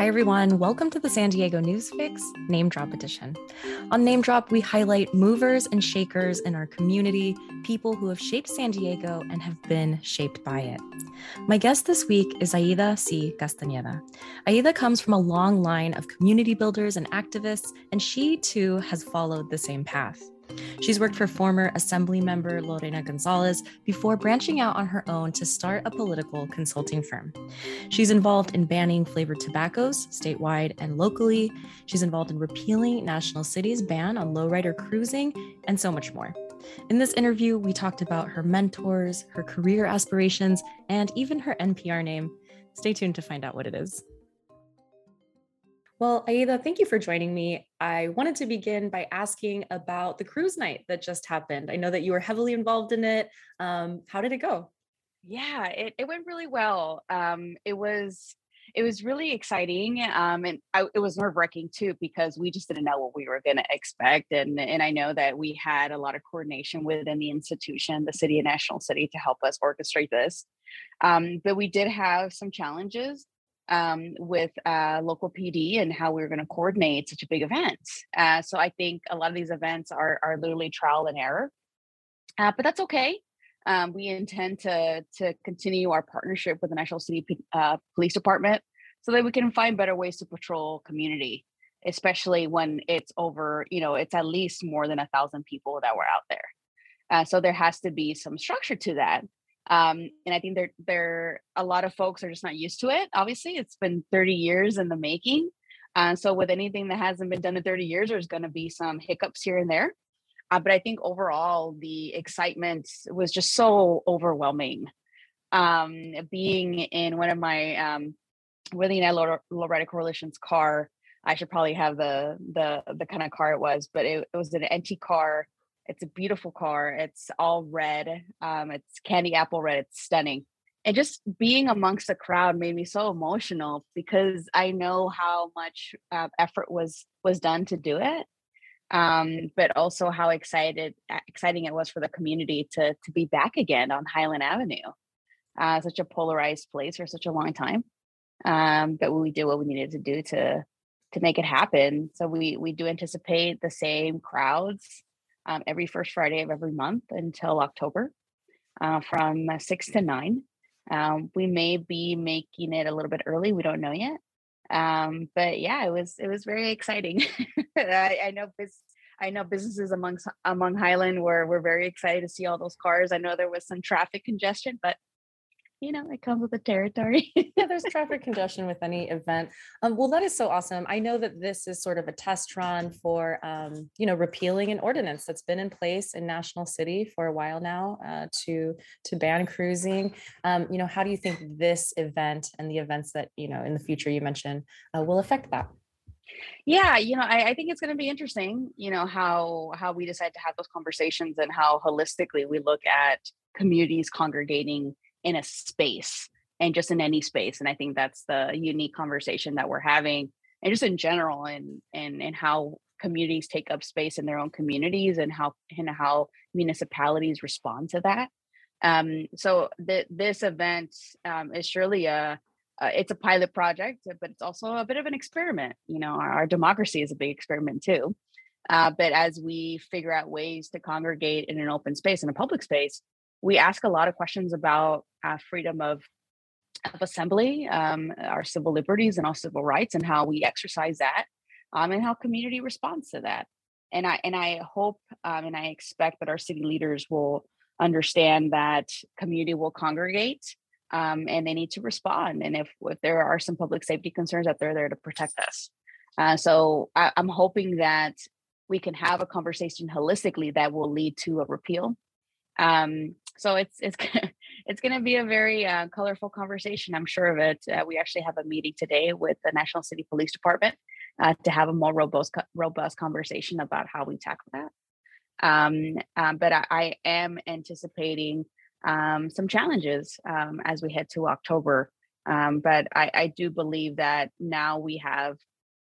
Hi, everyone. Welcome to the San Diego News Fix Name Drop Edition. On Name Drop, we highlight movers and shakers in our community, people who have shaped San Diego and have been shaped by it. My guest this week is Aida C. Castañeda. Aida comes from a long line of community builders and activists, and she too has followed the same path. She's worked for former Assembly member Lorena Gonzalez before branching out on her own to start a political consulting firm. She's involved in banning flavored tobaccos statewide and locally. She's involved in repealing National City's ban on lowrider cruising and so much more. In this interview, we talked about her mentors, her career aspirations, and even her NPR name. Stay tuned to find out what it is. Well, Aida, thank you for joining me. I wanted to begin by asking about the cruise night that just happened. I know that you were heavily involved in it. Um, how did it go? Yeah, it, it went really well. Um, it was it was really exciting, um, and I, it was nerve wracking too because we just didn't know what we were going to expect, and and I know that we had a lot of coordination within the institution, the city and national city, to help us orchestrate this. Um, but we did have some challenges um, with uh, local PD and how we are going to coordinate such a big event. Uh, so I think a lot of these events are are literally trial and error, uh, but that's okay. Um, we intend to to continue our partnership with the National City uh, Police Department so that we can find better ways to patrol community, especially when it's over. You know, it's at least more than a thousand people that were out there. Uh, so there has to be some structure to that um, and I think there there a lot of folks are just not used to it. Obviously, it's been 30 years in the making. Uh, so with anything that hasn't been done in 30 years, there's going to be some hiccups here and there. Uh, but I think overall the excitement was just so overwhelming. Um, being in one of my um, with the Lowrider Coalition's car, I should probably have the the the kind of car it was, but it, it was an NT car it's a beautiful car. It's all red. Um, it's candy apple red. It's stunning. And just being amongst the crowd made me so emotional because I know how much uh, effort was was done to do it. Um, but also how excited exciting it was for the community to to be back again on Highland Avenue, uh, such a polarized place for such a long time. Um, but we did what we needed to do to to make it happen. So we we do anticipate the same crowds um, every first Friday of every month until October uh, from uh, 6 to 9. Um, we may be making it a little bit early. We don't know yet. Um, but yeah, it was it was very exciting. I, I, know this. I know businesses amongst among Highland were were very excited to see all those cars. I know there was some traffic congestion, but you know, it comes with the territory. yeah, there's traffic congestion with any event. Um, well, that is so awesome. I know that this is sort of a test run for, um, you know, repealing an ordinance that's been in place in National City for a while now uh, to to ban cruising. Um, you know, how do you think this event and the events that you know in the future you mentioned uh, will affect that? yeah you know I, I, think it's going to be interesting you know how how we decide to have those conversations and how holistically we look at communities congregating in a space and just in any space and i think that's the unique conversation that we're having and just in general and and and how communities take up space in their own communities and how and how municipalities respond to that. Um, so the, this event um, is surely a uh, it's a pilot project but it's also a bit of an experiment you know our, our democracy is a big experiment too. Uh, but as we figure out ways to congregate in an open space in a public space we ask a lot of questions about uh, freedom of of assembly, um, our civil liberties and our civil rights, and how we exercise that, um, and how community responds to that. And I and I hope um, and I expect that our city leaders will understand that community will congregate um, and they need to respond. And if if there are some public safety concerns, that they're there to protect us. Uh, so I, I'm hoping that we can have a conversation holistically that will lead to a repeal um, so it's it's it's going to be a very uh, colorful conversation. I'm sure of it. Uh, we actually have a meeting today with the National City Police Department uh, to have a more robust robust conversation about how we tackle that. Um, um, but I, I, am anticipating um, some challenges um, as we head to October. Um, but I, I, do believe that now we have,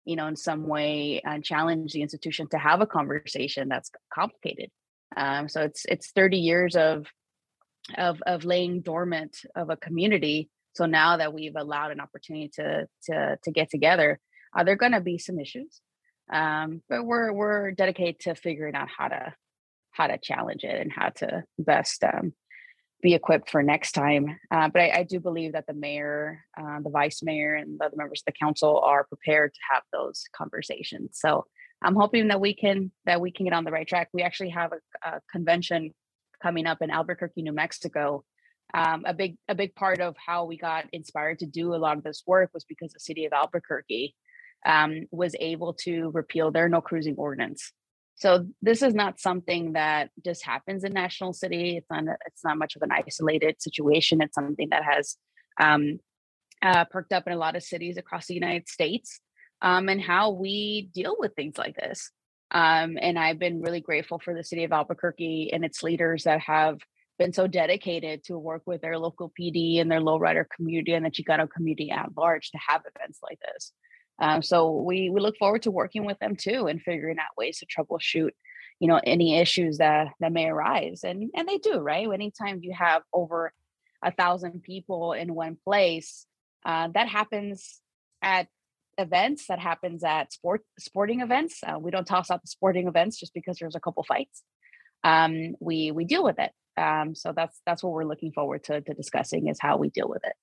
you know, in some way, uh, challenged the institution to have a conversation that's complicated. Um, so it's it's 30 years of of of laying dormant of a community So now that we've allowed an opportunity to to to get together, uh, there are going to be some issues, um, but we're we're dedicated to figuring out how to how to challenge it and how to best um, be equipped for next time. Uh, but I, I, do believe that the mayor, uh, the vice mayor, and the other members of the council are prepared to have those conversations. So I'm hoping that we can that we can get on the right track. We actually have a, a convention coming up in Albuquerque, New Mexico. Um, a big a big part of how we got inspired to do a lot of this work was because the city of Albuquerque um, was able to repeal their no cruising ordinance. So this is not something that just happens in National City. It's not it's not much of an isolated situation. It's something that has um, uh, perked up in a lot of cities across the United States, um, and how we deal with things like this. Um, and I've been really grateful for the city of Albuquerque and its leaders that have been so dedicated to work with their local PD and their lowrider community and the Chicano community at large to have events like this. Um, so we we look forward to working with them too and figuring out ways to troubleshoot, you know, any issues that that may arise. And and they do, right? Anytime you have over a thousand people in one place, uh, that happens at events that happens at sport sporting events uh, we don't toss out the sporting events just because there's a couple fights um, we we deal with it um, so that's that's what we're looking forward to, to discussing is how we deal with it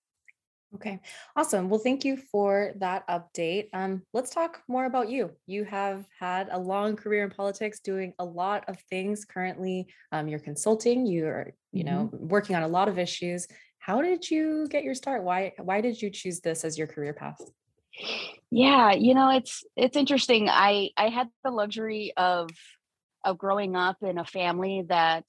Okay, awesome. Well, thank you for that update. Um, let's talk more about you. You have had a long career in politics, doing a lot of things. Currently, um, you're consulting. You're, you know, mm-hmm. working on a lot of issues. How did you get your start? Why Why did you choose this as your career path? Yeah, you know, it's it's interesting. I I had the luxury of of growing up in a family that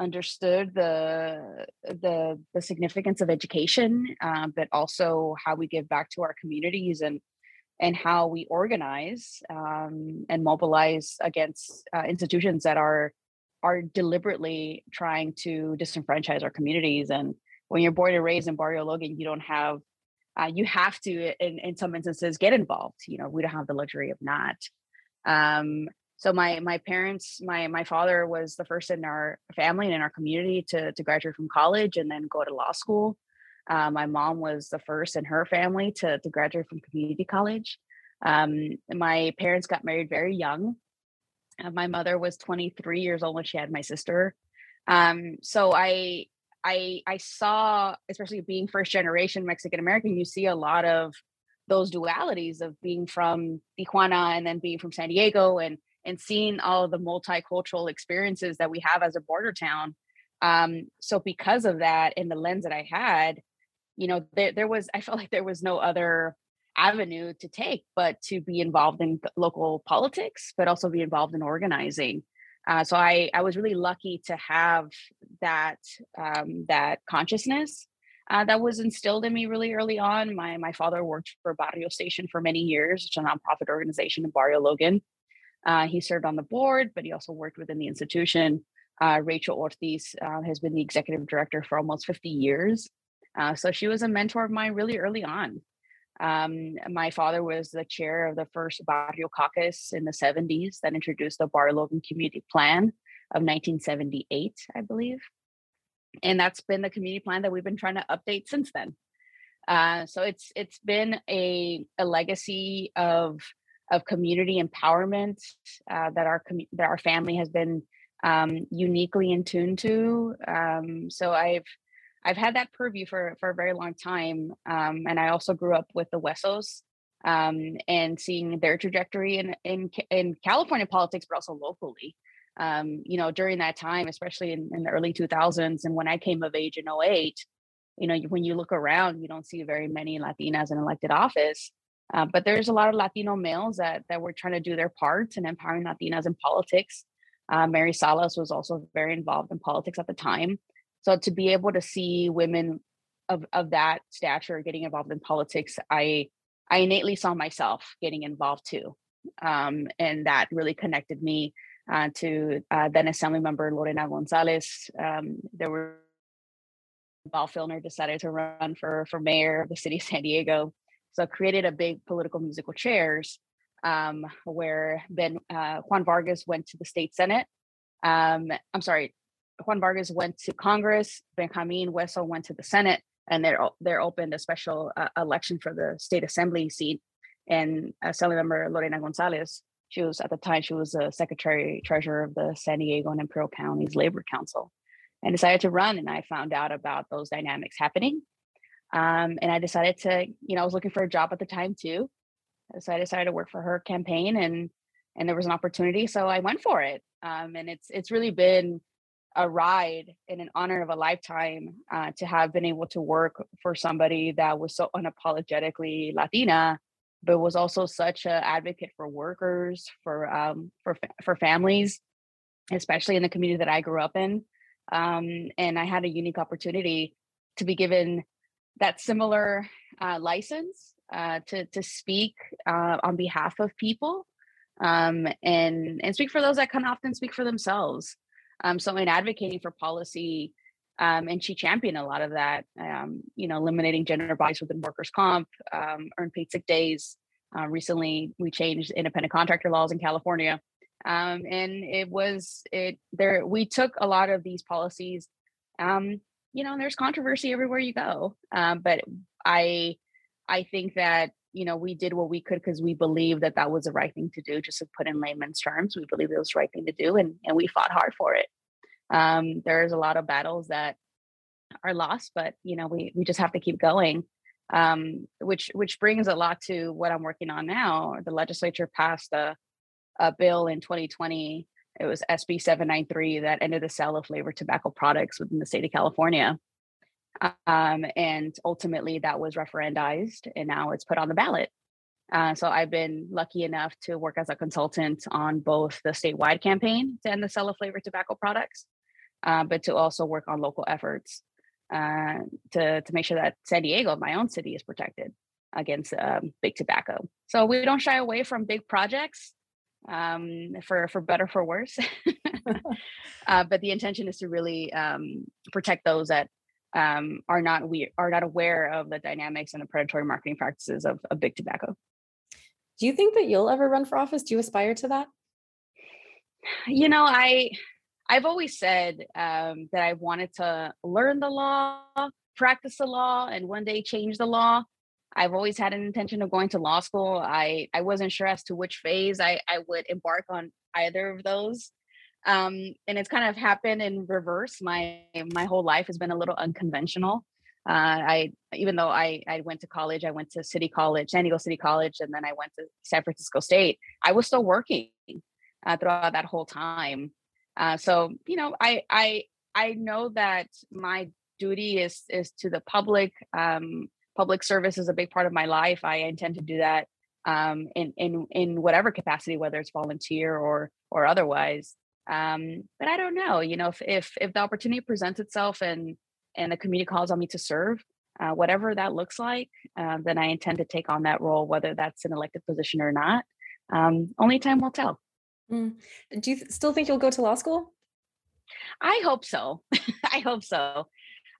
understood the the the significance of education, uh, but also how we give back to our communities and and how we organize um, and mobilize against uh, institutions that are are deliberately trying to disenfranchise our communities. And when you're born and raised in Barrio Logan, you don't have uh, you have to in, in some instances get involved. You know, we don't have the luxury of not. Um, so my my parents my my father was the first in our family and in our community to to graduate from college and then go to law school uh, my mom was the first in her family to to graduate from community college um, my parents got married very young uh, my mother was 23 years old when she had my sister um, so i i i saw especially being first generation mexican american you see a lot of those dualities of being from tijuana and then being from san diego and and seeing all the multicultural experiences that we have as a border town. Um, so because of that, in the lens that I had, you know, there, there was, I felt like there was no other avenue to take but to be involved in local politics, but also be involved in organizing. Uh, so I, I was really lucky to have that um, that consciousness uh, that was instilled in me really early on. My my father worked for Barrio Station for many years, it's a nonprofit organization in Barrio Logan, uh, he served on the board, but he also worked within the institution. Uh, Rachel Ortiz uh, has been the executive director for almost 50 years. Uh, so she was a mentor of mine really early on. Um, my father was the chair of the first Barrio Caucus in the 70s that introduced the Barrio Logan Community Plan of 1978, I believe. And that's been the community plan that we've been trying to update since then. Uh, so it's it's been a, a legacy of of community empowerment uh, that our com- that our family has been um, uniquely in tune to. Um, so I've I've had that purview for for a very long time, um, and I also grew up with the Huesos um, and seeing their trajectory in in in California politics, but also locally. Um, you know, during that time, especially in, in the early 2000s, and when I came of age in 08, you know, when you look around, you don't see very many Latinas in elected office. Uh, but there's a lot of Latino males that that were trying to do their parts in empowering Latinas in politics. Uh, Mary Salas was also very involved in politics at the time. So to be able to see women of, of that stature getting involved in politics, I I innately saw myself getting involved too. Um, and that really connected me uh, to uh, then Assembly Member Lorena Gonzalez. Um, there were Bob Filner decided to run for for mayor of the city of San Diego. So created a big political musical chairs um, where Ben uh, Juan Vargas went to the state senate. Um, I'm sorry, Juan Vargas went to Congress. Benjamin Hueso went to the Senate, and they're they're opened a special uh, election for the state assembly seat. And Assembly Member Lorena Gonzalez, she was at the time she was a secretary treasurer of the San Diego and Imperial Counties Labor Council, and decided to run. And I found out about those dynamics happening, um, and I decided to, you know, I was looking for a job at the time too, so I decided to work for her campaign, and and there was an opportunity, so I went for it. Um, and it's it's really been a ride and an honor of a lifetime uh, to have been able to work for somebody that was so unapologetically Latina, but was also such an advocate for workers, for um, for for families, especially in the community that I grew up in. Um, and I had a unique opportunity to be given that similar uh, license uh, to to speak uh, on behalf of people um, and and speak for those that can often speak for themselves. Um, so in advocating for policy, um, and she championed a lot of that. Um, you know, eliminating gender bias within workers' comp, um, earned paid sick days. Uh, recently, we changed independent contractor laws in California, um, and it was it there. We took a lot of these policies. Um, you know, there's controversy everywhere you go, um, but I I think that you know we did what we could because we believed that that was the right thing to do. Just to put in layman's terms, we believe it was the right thing to do, and and we fought hard for it. Um, there's a lot of battles that are lost, but you know we we just have to keep going. Um, which which brings a lot to what I'm working on now. The legislature passed a a bill in 2020 it was SB 793 that ended the sale of flavored tobacco products within the state of California. Um, and ultimately, that was referendized and now it's put on the ballot. Uh, so I've been lucky enough to work as a consultant on both the statewide campaign to end the sale of flavored tobacco products, uh, but to also work on local efforts uh, to, to make sure that San Diego, my own city, is protected against um, big tobacco. So we don't shy away from big projects um, for for better for worse. uh, but the intention is to really um, protect those that um, are not we are not aware of the dynamics and the predatory marketing practices of, of big tobacco. Do you think that you'll ever run for office? Do you aspire to that? You know, I I've always said um, that I wanted to learn the law, practice the law, and one day change the law. I've always had an intention of going to law school. I I wasn't sure as to which phase I I would embark on either of those. Um, and it's kind of happened in reverse. My my whole life has been a little unconventional. Uh, I even though I I went to college, I went to City College, San Diego City College, and then I went to San Francisco State. I was still working uh, throughout that whole time. Uh, so you know, I I I know that my duty is is to the public. Um, public service is a big part of my life. I intend to do that um, in in in whatever capacity, whether it's volunteer or or otherwise. Um, but I don't know. You know, if if if the opportunity presents itself and and the community calls on me to serve, uh, whatever that looks like, uh, then I intend to take on that role, whether that's an elected position or not. Um, only time will tell. Mm. Do you th- still think you'll go to law school? I hope so. I hope so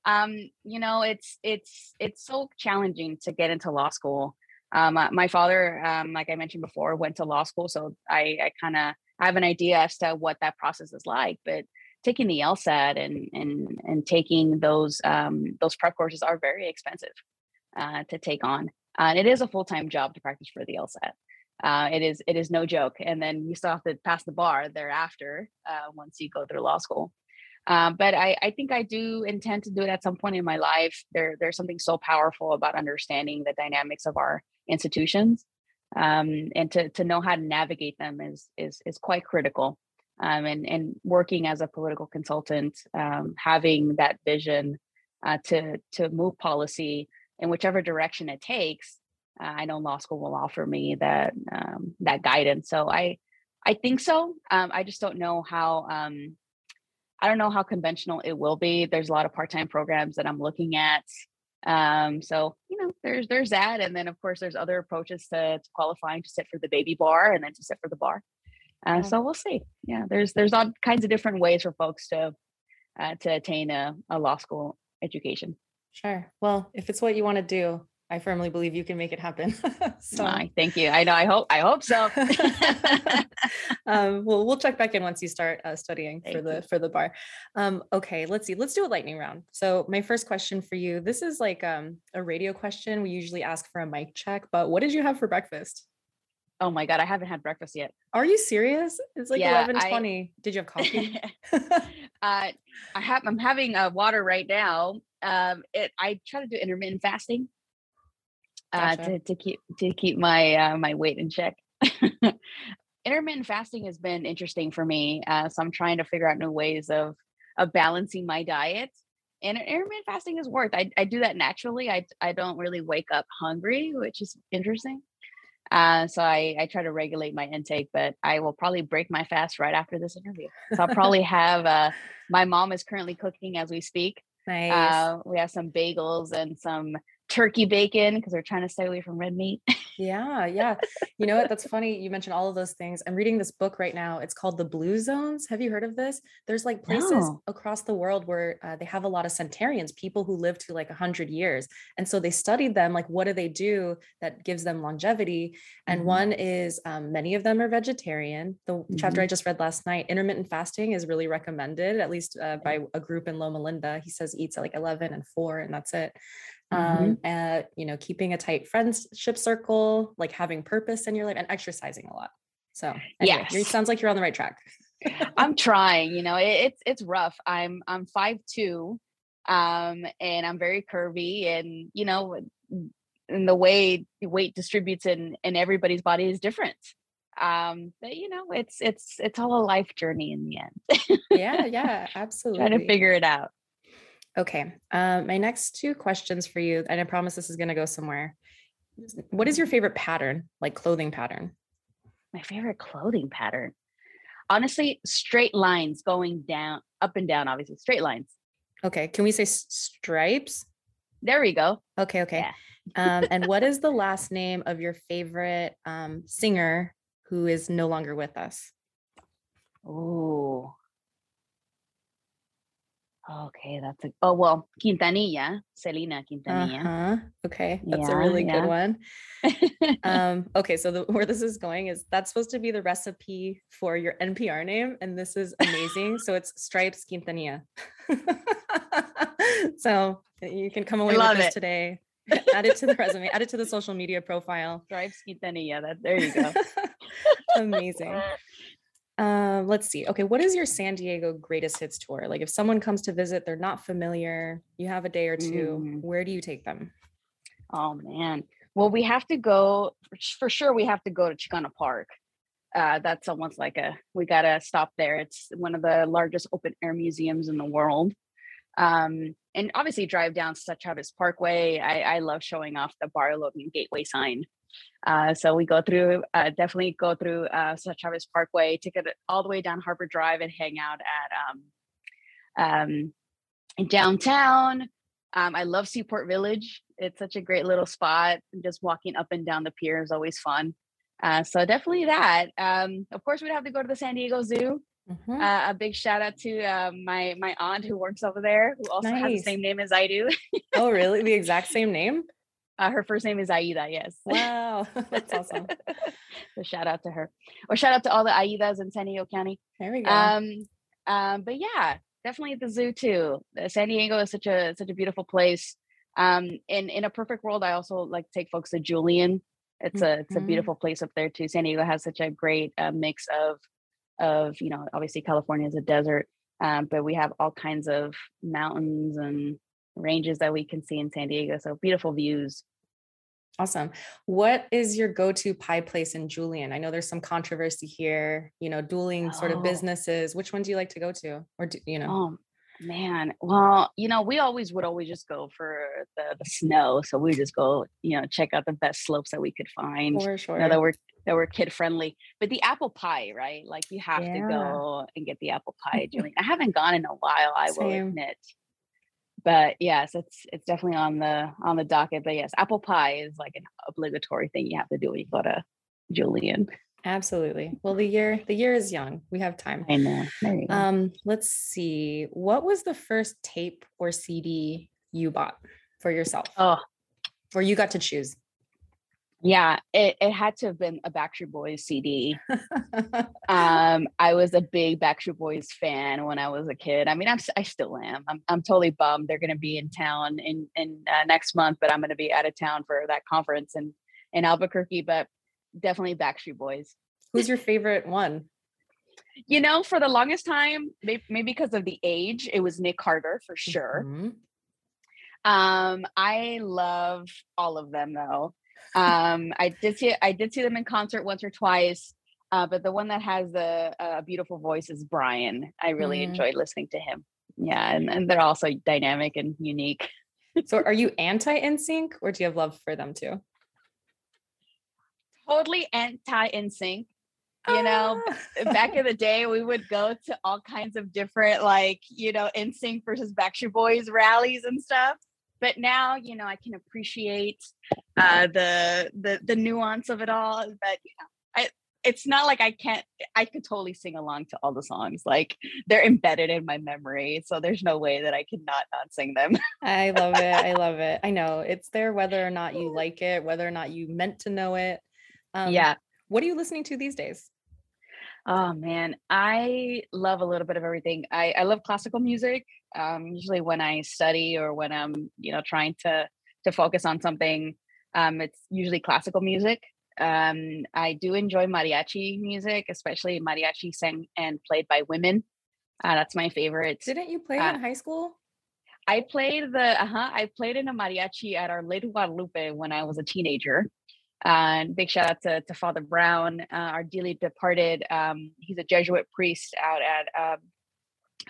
um, you know, it's it's it's so challenging to get into law school. Um, uh, my father, um, like I mentioned before, went to law school, so I, I kind of have an idea as to what that process is like. But taking the LSAT and and and taking those um, those prep courses are very expensive uh, to take on, uh, and it is a full time job to practice for the LSAT. Uh, it is it is no joke, and then you still have to pass the bar thereafter uh, once you go through law school. Um, but I, I think I do intend to do it at some point in my life. There, there's something so powerful about understanding the dynamics of our institutions, um, and to to know how to navigate them is is is quite critical. Um, and and working as a political consultant, um, having that vision uh, to to move policy in whichever direction it takes, uh, I know law school will offer me that um, that guidance. So I I think so. Um, I just don't know how um, I don't know how conventional it will be. There's a lot of part-time programs that I'm looking at. Um, so you know, there's there's that, and then of course there's other approaches to, to qualifying to sit for the baby bar and then to sit for the bar. Uh, So we'll see. Yeah, there's there's all kinds of different ways for folks to uh, to attain a, a law school education. Sure. Well, if it's what you want to do, I firmly believe you can make it happen. so thank you. I know. I hope. I hope so. um, well, we'll check back in once you start uh, studying thank for the you. for the bar. Um, okay, let's see. Let's do a lightning round. So my first question for you. This is like um, a radio question. We usually ask for a mic check, but what did you have for breakfast? Oh my god, I haven't had breakfast yet. Are you serious? It's like yeah, eleven twenty. Did you have coffee? uh, I have. I'm having uh, water right now. Um, it. I try to do intermittent fasting uh, to, to keep to keep my uh, my weight in check. Intermittent fasting has been interesting for me, uh, so I'm trying to figure out new ways of of balancing my diet. And intermittent fasting has worked. I, I do that naturally. I I don't really wake up hungry, which is interesting. Uh, so I, I try to regulate my intake, but I will probably break my fast right after this interview. So I'll probably have uh, my mom is currently cooking as we speak. Nice. Uh, we have some bagels and some turkey bacon because we're trying to stay away from red meat. yeah, yeah. You know what? That's funny. You mentioned all of those things. I'm reading this book right now. It's called The Blue Zones. Have you heard of this? There's like places no. across the world where uh, they have a lot of centenarians, people who live to like 100 years. And so they studied them, like, what do they do that gives them longevity? And mm-hmm. one is um, many of them are vegetarian. The mm-hmm. chapter I just read last night, intermittent fasting is really recommended, at least uh, by a group in Loma Linda. He says eats at like 11 and 4, and that's it mm-hmm. um, and you know keeping a tight friendship circle like having purpose in your life and exercising a lot. So anyway, yeah it sounds like you're on the right track. I'm trying you know it, it's it's rough. I'm i'm five two um and i'm very curvy and you know and the way weight distributes in in everybody's body is different. Um but you know it's it's it's all a life journey in the end. Yeah yeah absolutely trying to figure it out Okay. Um, my next two questions for you, and I promise this is going to go somewhere. What is your favorite pattern, like clothing pattern? My favorite clothing pattern. Honestly, straight lines going down, up and down, obviously, straight lines. Okay. Can we say stripes? There we go. Okay. Okay. Yeah. um, and what is the last name of your favorite um, singer who is no longer with us? Oh, Okay, that's a oh well, Quintanilla, Selena Quintanilla. Uh-huh. Okay, that's yeah, a really yeah. good one. um, okay, so the, where this is going is that's supposed to be the recipe for your NPR name, and this is amazing. so it's Stripes Quintanilla. so you can come away with this it. today. add it to the resume, add it to the social media profile. Stripes Quintanilla. That there you go. amazing. Uh, let's see. Okay, what is your San Diego greatest hits tour? Like, if someone comes to visit, they're not familiar, you have a day or two. Mm. Where do you take them? Oh man. Well, we have to go for sure. We have to go to Chicano Park. Uh, that's almost like a we gotta stop there. It's one of the largest open air museums in the world. Um, and obviously drive down Cesar Chavez Parkway. I, I love showing off the Barrio Logan Gateway sign. Uh, so we go through, uh, definitely go through uh, Chavez Parkway, take it all the way down Harbor Drive and hang out at um, um, downtown. Um, I love Seaport Village. It's such a great little spot. Just walking up and down the pier is always fun. Uh, so definitely that. Um, of course, we'd have to go to the San Diego Zoo. Mm-hmm. Uh, a big shout out to uh, my my aunt who works over there, who also nice. has the same name as I do. oh, really? The exact same name? Uh, her first name is Aida. Yes. Wow, that's awesome. so shout out to her, or shout out to all the Aidas in San Diego County. There we go. Um, um, but yeah, definitely at the zoo too. San Diego is such a such a beautiful place. Um, in in a perfect world, I also like to take folks to Julian. It's a it's a mm-hmm. beautiful place up there too. San Diego has such a great uh, mix of of you know obviously California is a desert, um, but we have all kinds of mountains and ranges that we can see in San Diego. So beautiful views. Awesome. What is your go-to pie place in Julian? I know there's some controversy here, you know, dueling oh. sort of oh. businesses. Which one do you like to go to? Or do you know? Oh man. Well, you know, we always would always just go for the, the snow. So we just go, you know, check out the best slopes that we could find. For sure. You know, that were that were kid friendly. But the apple pie, right? Like you have yeah. to go and get the apple pie, Julian. I haven't gone in a while, I Same. will admit but yes, it's it's definitely on the on the docket. But yes, apple pie is like an obligatory thing you have to do when you go to Julian. Absolutely. Well, the year the year is young. We have time. I know. Um, let's see. What was the first tape or CD you bought for yourself? Oh, Or you got to choose? Yeah, it, it had to have been a Backstreet Boys CD. um, I was a big Backstreet Boys fan when I was a kid. I mean, I'm I still am. I'm I'm totally bummed they're going to be in town in in uh, next month, but I'm going to be out of town for that conference in in Albuquerque. But definitely Backstreet Boys. Who's your favorite one? You know, for the longest time, maybe, maybe because of the age, it was Nick Carter for sure. Mm-hmm. Um, I love all of them though. Um, I did see I did see them in concert once or twice. Uh, but the one that has the uh, beautiful voice is Brian. I really mm. enjoy listening to him. Yeah, and, and they're also dynamic and unique. so, are you anti NSYNC or do you have love for them too? Totally anti NSYNC. You know, ah. back in the day, we would go to all kinds of different, like, you know, NSYNC versus Backstreet Boys rallies and stuff but now you know i can appreciate uh the the the nuance of it all but you know i it's not like i can't i could totally sing along to all the songs like they're embedded in my memory so there's no way that i could not not sing them i love it i love it i know it's there whether or not you like it whether or not you meant to know it um, yeah what are you listening to these days Oh man, I love a little bit of everything. I, I love classical music. Um, usually when I study or when I'm, you know, trying to to focus on something, um, it's usually classical music. Um, I do enjoy mariachi music, especially mariachi sang and played by women. Uh, that's my favorite. Didn't you play uh, in high school? I played the uh huh. I played in a mariachi at Our Lady Guadalupe when I was a teenager. And big shout out to, to Father Brown, uh, our dearly departed. Um, he's a Jesuit priest out at um,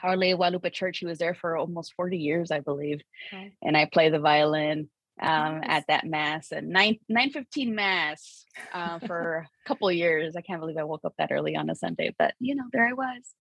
Our Lady Guadalupe Church. He was there for almost 40 years, I believe. Okay. And I play the violin um, nice. at that mass and 9 915 mass uh, for a couple years. I can't believe I woke up that early on a Sunday, but you know, there I was.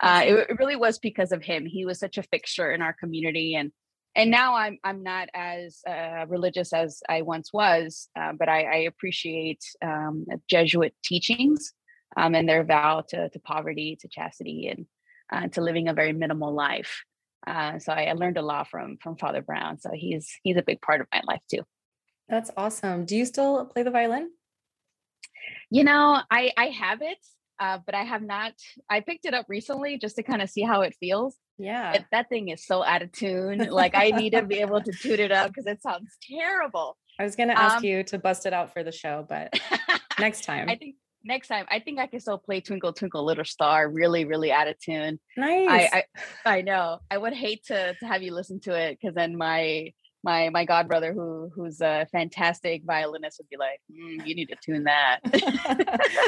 Uh, it, it really was because of him. He was such a fixture in our community and and now I'm I'm not as uh, religious as I once was, uh, but I, I appreciate um, Jesuit teachings um, and their vow to to poverty, to chastity, and uh, to living a very minimal life. Uh, so I, I, learned a lot from from Father Brown. So he's he's a big part of my life too. That's awesome. Do you still play the violin? You know, I I have it, uh, but I have not. I picked it up recently just to kind of see how it feels. Yeah. It, that thing is so out of tune. Like I need to be able to tune it up because it sounds terrible. I was going to ask um, you to bust it out for the show, but next time. I think next time I think I can still play Twinkle Twinkle Little Star really, really out of tune. Nice. I I, I know. I would hate to to have you listen to it because then my my my god brother who who's a fantastic violinist would be like mm, you need to tune that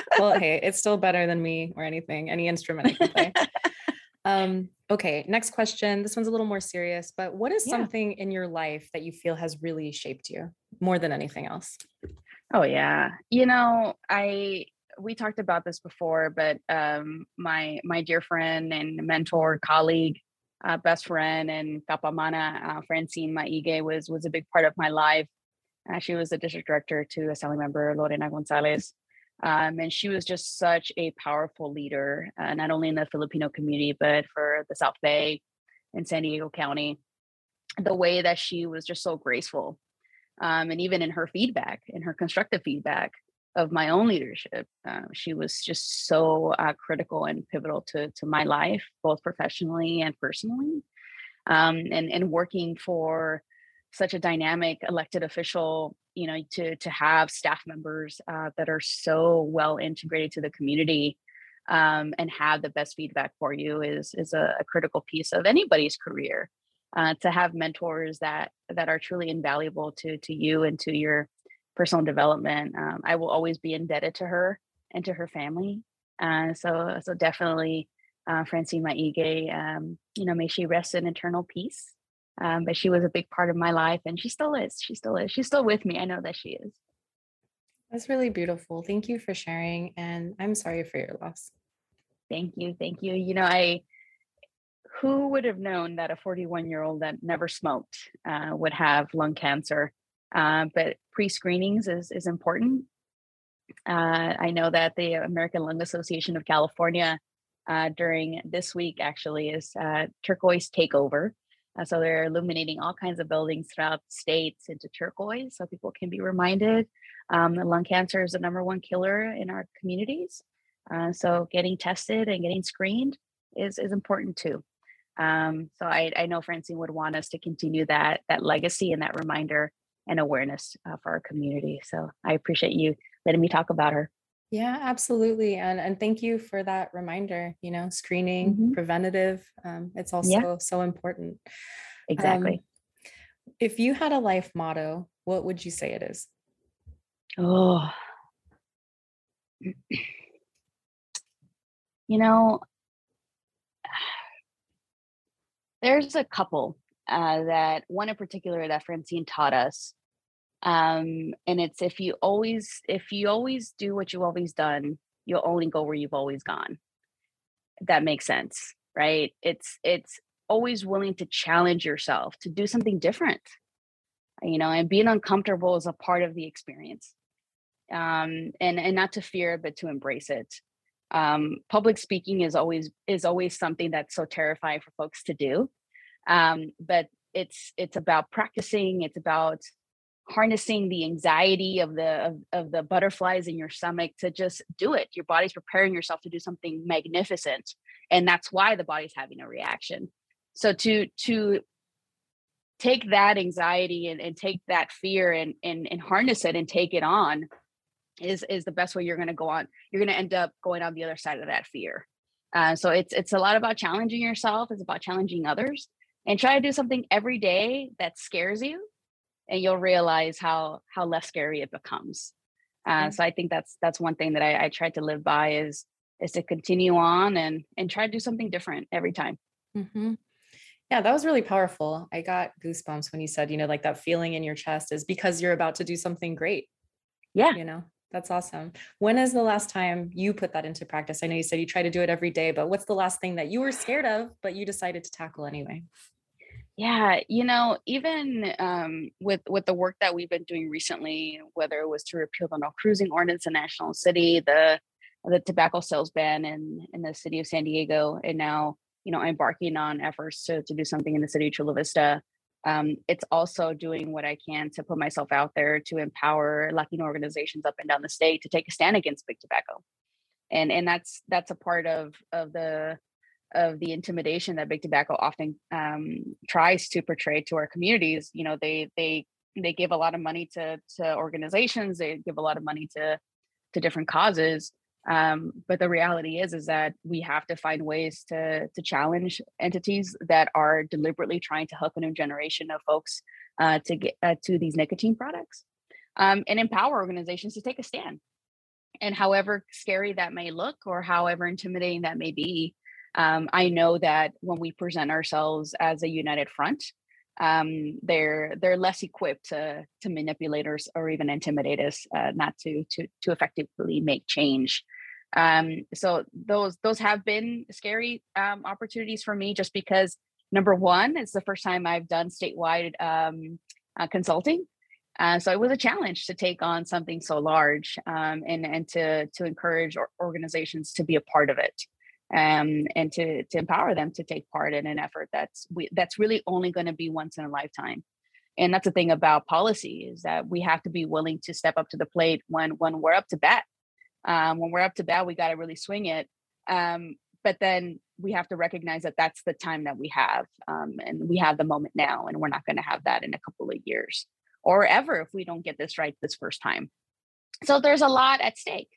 well hey it's still better than me or anything any instrument i can play um okay next question this one's a little more serious but what is yeah. something in your life that you feel has really shaped you more than anything else oh yeah you know i we talked about this before but um my my dear friend and mentor colleague uh, best friend and Kapamana, uh, Francine Maigue was was a big part of my life. Uh, she was the district director to Assembly Member Lorena Gonzalez. Um, and she was just such a powerful leader, uh, not only in the Filipino community, but for the South Bay and San Diego County. The way that she was just so graceful. Um, and even in her feedback, in her constructive feedback, of my own leadership. Uh, she was just so uh, critical and pivotal to to my life, both professionally and personally. Um, and and working for such a dynamic elected official, you know, to to have staff members uh, that are so well integrated to the community. Um, and have the best feedback for you is is a, a critical piece of anybody's career. Uh, to have mentors that that are truly invaluable to to you and to your personal development. Um, I will always be indebted to her and to her family. Uh, so, so definitely, uh, Francine Maigue, um, you know, may she rest in eternal peace. Um, but she was a big part of my life, and she still is. She still is. She's still with me. I know that she is. That's really beautiful. Thank you for sharing, and I'm sorry for your loss. Thank you, thank you. You know, I who would have known that a 41 year old that never smoked uh, would have lung cancer uh, but pre-screenings is is important. Uh, I know that the American Lung Association of California uh, during this week actually is uh, turquoise takeover. Uh, so they're illuminating all kinds of buildings throughout states into turquoise so people can be reminded um, lung cancer is the number one killer in our communities. So getting tested and getting screened is, is important too. Um, so I, I know Francine would want us to continue that that legacy and that reminder and awareness uh, for our community. So I appreciate you letting me talk about her. Yeah, absolutely. And and thank you for that reminder, you know, screening, mm-hmm. preventative. Um, it's also yeah. so important. Exactly. Um, if you had a life motto, what would you say it is? Oh. You know, there's a couple uh, that one in particular that Francine taught us um and it's if you always if you always do what you've always done you'll only go where you've always gone. That makes sense right? It's it's always willing to challenge yourself to do something different you know and being uncomfortable is a part of the experience. Um and and not to fear but to embrace it. Um public speaking is always is always something that's so terrifying for folks to do. Um but it's it's about practicing it's about harnessing the anxiety of the of, of, the butterflies in your stomach to just do it. Your body's preparing yourself to do something magnificent and that's why the body's having a reaction. So to to take that anxiety and, and take that fear and, and and harness it and take it on is is the best way you're going to go on. You're going to end up going on the other side of that fear. Uh, so it's it's a lot about challenging yourself. It's about challenging others. And try to do something every day that scares you and you'll realize how how less scary it becomes. Uh, mm-hmm. So I think that's that's one thing that I, I try to live by is is to continue on and and try to do something different every time. Mm-hmm. Yeah, that was really powerful. I got goosebumps when you said, you know, like that feeling in your chest is because you're about to do something great. Yeah. You know, that's awesome. When is the last time you put that into practice? I know you said you try to do it every day, but what's the last thing that you were scared of, but you decided to tackle anyway? Yeah, you know, even um, with with the work that we've been doing recently, whether it was to repeal the no cruising ordinance in National City, the the tobacco sales ban in in the city of San Diego, and now you know embarking on efforts to to do something in the city of Chula Vista. Um, it's also doing what I can to put myself out there to empower Latino organizations up and down the state to take a stand against big tobacco, and and that's that's a part of of the of the intimidation that big tobacco often um, tries to portray to our communities you know they they they give a lot of money to to organizations they give a lot of money to to different causes um, but the reality is is that we have to find ways to to challenge entities that are deliberately trying to hook a new generation of folks uh, to get uh, to these nicotine products um, and empower organizations to take a stand. And however scary that may look or however intimidating that may be um, I know that when we present ourselves as a united front, um, they're they're less equipped to to manipulate us or even intimidate us, uh, not to to to effectively make change. Um, so those those have been scary um, opportunities for me, just because number one, it's the first time I've done statewide um, uh, consulting. Uh, so it was a challenge to take on something so large um, and and to to encourage organizations to be a part of it um, and to to empower them to take part in an effort that's we, that's really only going to be once in a lifetime. And that's the thing about policy is that we have to be willing to step up to the plate when when we're up to bat. Um, when we're up to bat, we got to really swing it. Um, but then we have to recognize that that's the time that we have, um, and we have the moment now, and we're not going to have that in a couple of years or ever if we don't get this right this first time. So there's a lot at stake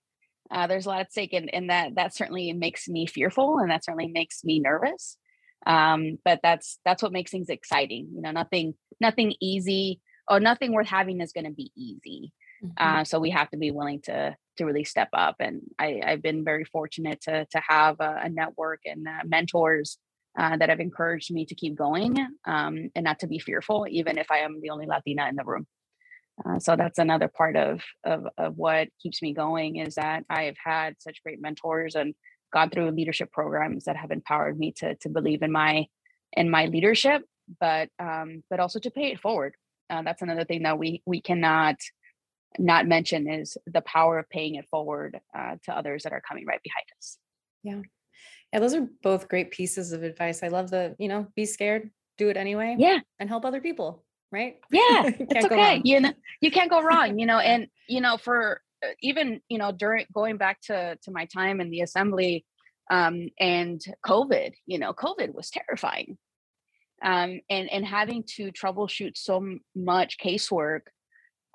uh, there's a lot at stake and, and that that certainly makes me fearful and that certainly makes me nervous. Um, but that's that's what makes things exciting you know nothing nothing easy or nothing worth having is going to be easy. Mm-hmm. uh, so we have to be willing to to really step up and I, i've been very fortunate to to have a, a network and uh, mentors uh, that have encouraged me to keep going um, and not to be fearful even if i am the only latina in the room uh, so that's another part of, of of what keeps me going is that I have had such great mentors and gone through leadership programs that have empowered me to to believe in my in my leadership, but um, but also to pay it forward. Uh, that's another thing that we we cannot not mention is the power of paying it forward uh, to others that are coming right behind us. Yeah. Yeah, those are both great pieces of advice. I love the, you know, be scared, do it anyway. Yeah. And help other people, right? Yeah. it's okay. You know, you can't go wrong, you know, and you know, for uh, even, you know, during going back to to my time in the assembly um and COVID, you know, COVID was terrifying. Um and and having to troubleshoot so much casework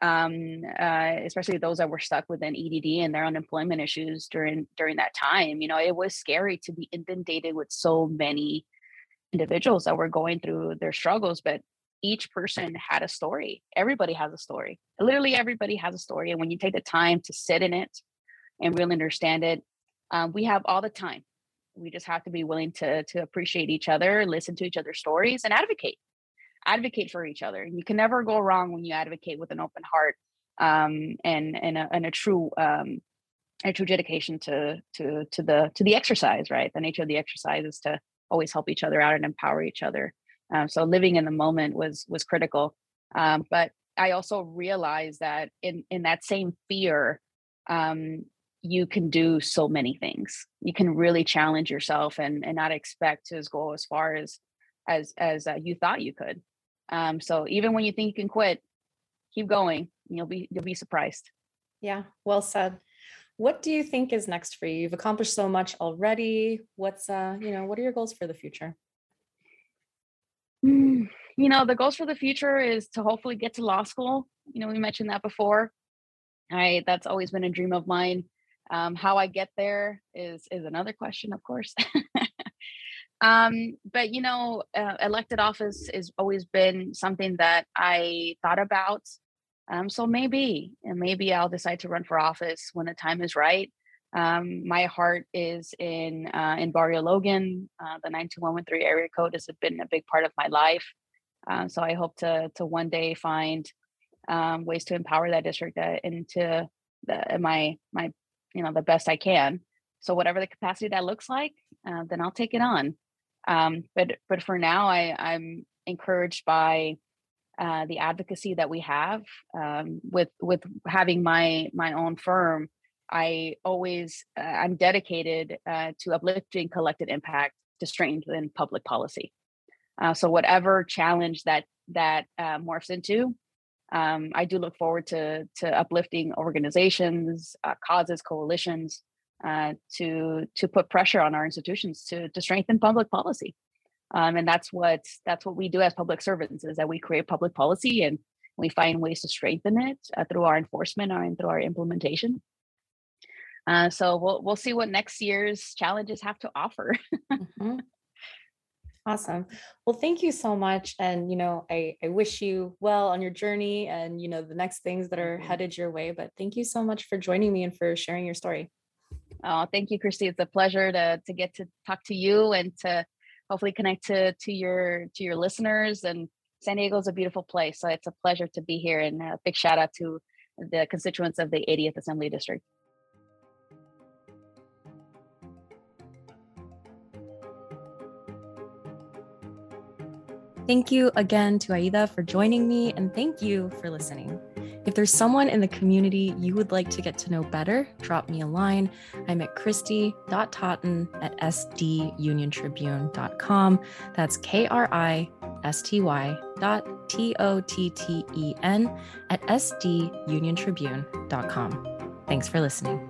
um, uh, especially those that were stuck within EDD and their unemployment issues during during that time. You know, it was scary to be inundated with so many individuals that were going through their struggles, but each person had a story. Everybody has a story. Literally, everybody has a story, and when you take the time to sit in it and really understand it, um, we have all the time. We just have to be willing to to appreciate each other, listen to each other's stories, and advocate advocate for each other. You can never go wrong when you advocate with an open heart um, and and a, and a true um, a true dedication to to to the to the exercise. Right, the nature of the exercise is to always help each other out and empower each other. Um, so living in the moment was was critical. Um, but I also realized that in in that same fear, um, you can do so many things. You can really challenge yourself and and not expect to go as far as as as uh, you thought you could. Um, so even when you think you can quit, keep going. You'll be you'll be surprised. Yeah, well said. What do you think is next for you? You've accomplished so much already. What's uh, you know, what are your goals for the future? You know, the goals for the future is to hopefully get to law school. You know, we mentioned that before. I that's always been a dream of mine. Um, how I get there is is another question, of course. Um, but you know, uh, elected office has always been something that I thought about. Um, so maybe, and maybe I'll decide to run for office when the time is right. Um, my heart is in uh, in Barrio Logan. Uh, the 92113 area code has been a big part of my life. Uh, so I hope to to one day find um, ways to empower that district uh, into the, my my you know the best I can. So whatever the capacity that looks like, uh, then I'll take it on. Um, but but for now, I, I'm encouraged by uh, the advocacy that we have um, with with having my my own firm. I always uh, I'm dedicated uh, to uplifting collective impact to strengthen public policy. Uh, so whatever challenge that that uh, morphs into, um, I do look forward to to uplifting organizations, uh, causes, coalitions uh, to to put pressure on our institutions to to strengthen public policy. Um, and that's what that's what we do as public servants is that we create public policy and we find ways to strengthen it uh, through our enforcement and through our implementation. Uh, so we'll we'll see what next year's challenges have to offer. mm-hmm. Awesome. Well, thank you so much. And, you know, I, I wish you well on your journey and, you know, the next things that are headed your way. But thank you so much for joining me and for sharing your story. Oh, thank you, Kristy. It's a pleasure to to get to talk to you and to hopefully connect to to your to your listeners. And San Diego is a beautiful place, so it's a pleasure to be here. And a big shout out to the constituents of the 80th Assembly District. Thank you again to Aida for joining me, and thank you for listening. If there's someone in the community you would like to get to know better, drop me a line. I'm at kristy.totten at sduniontribune.com. That's K R I S T Y dot T O T T E N at sduniontribune.com. Thanks for listening.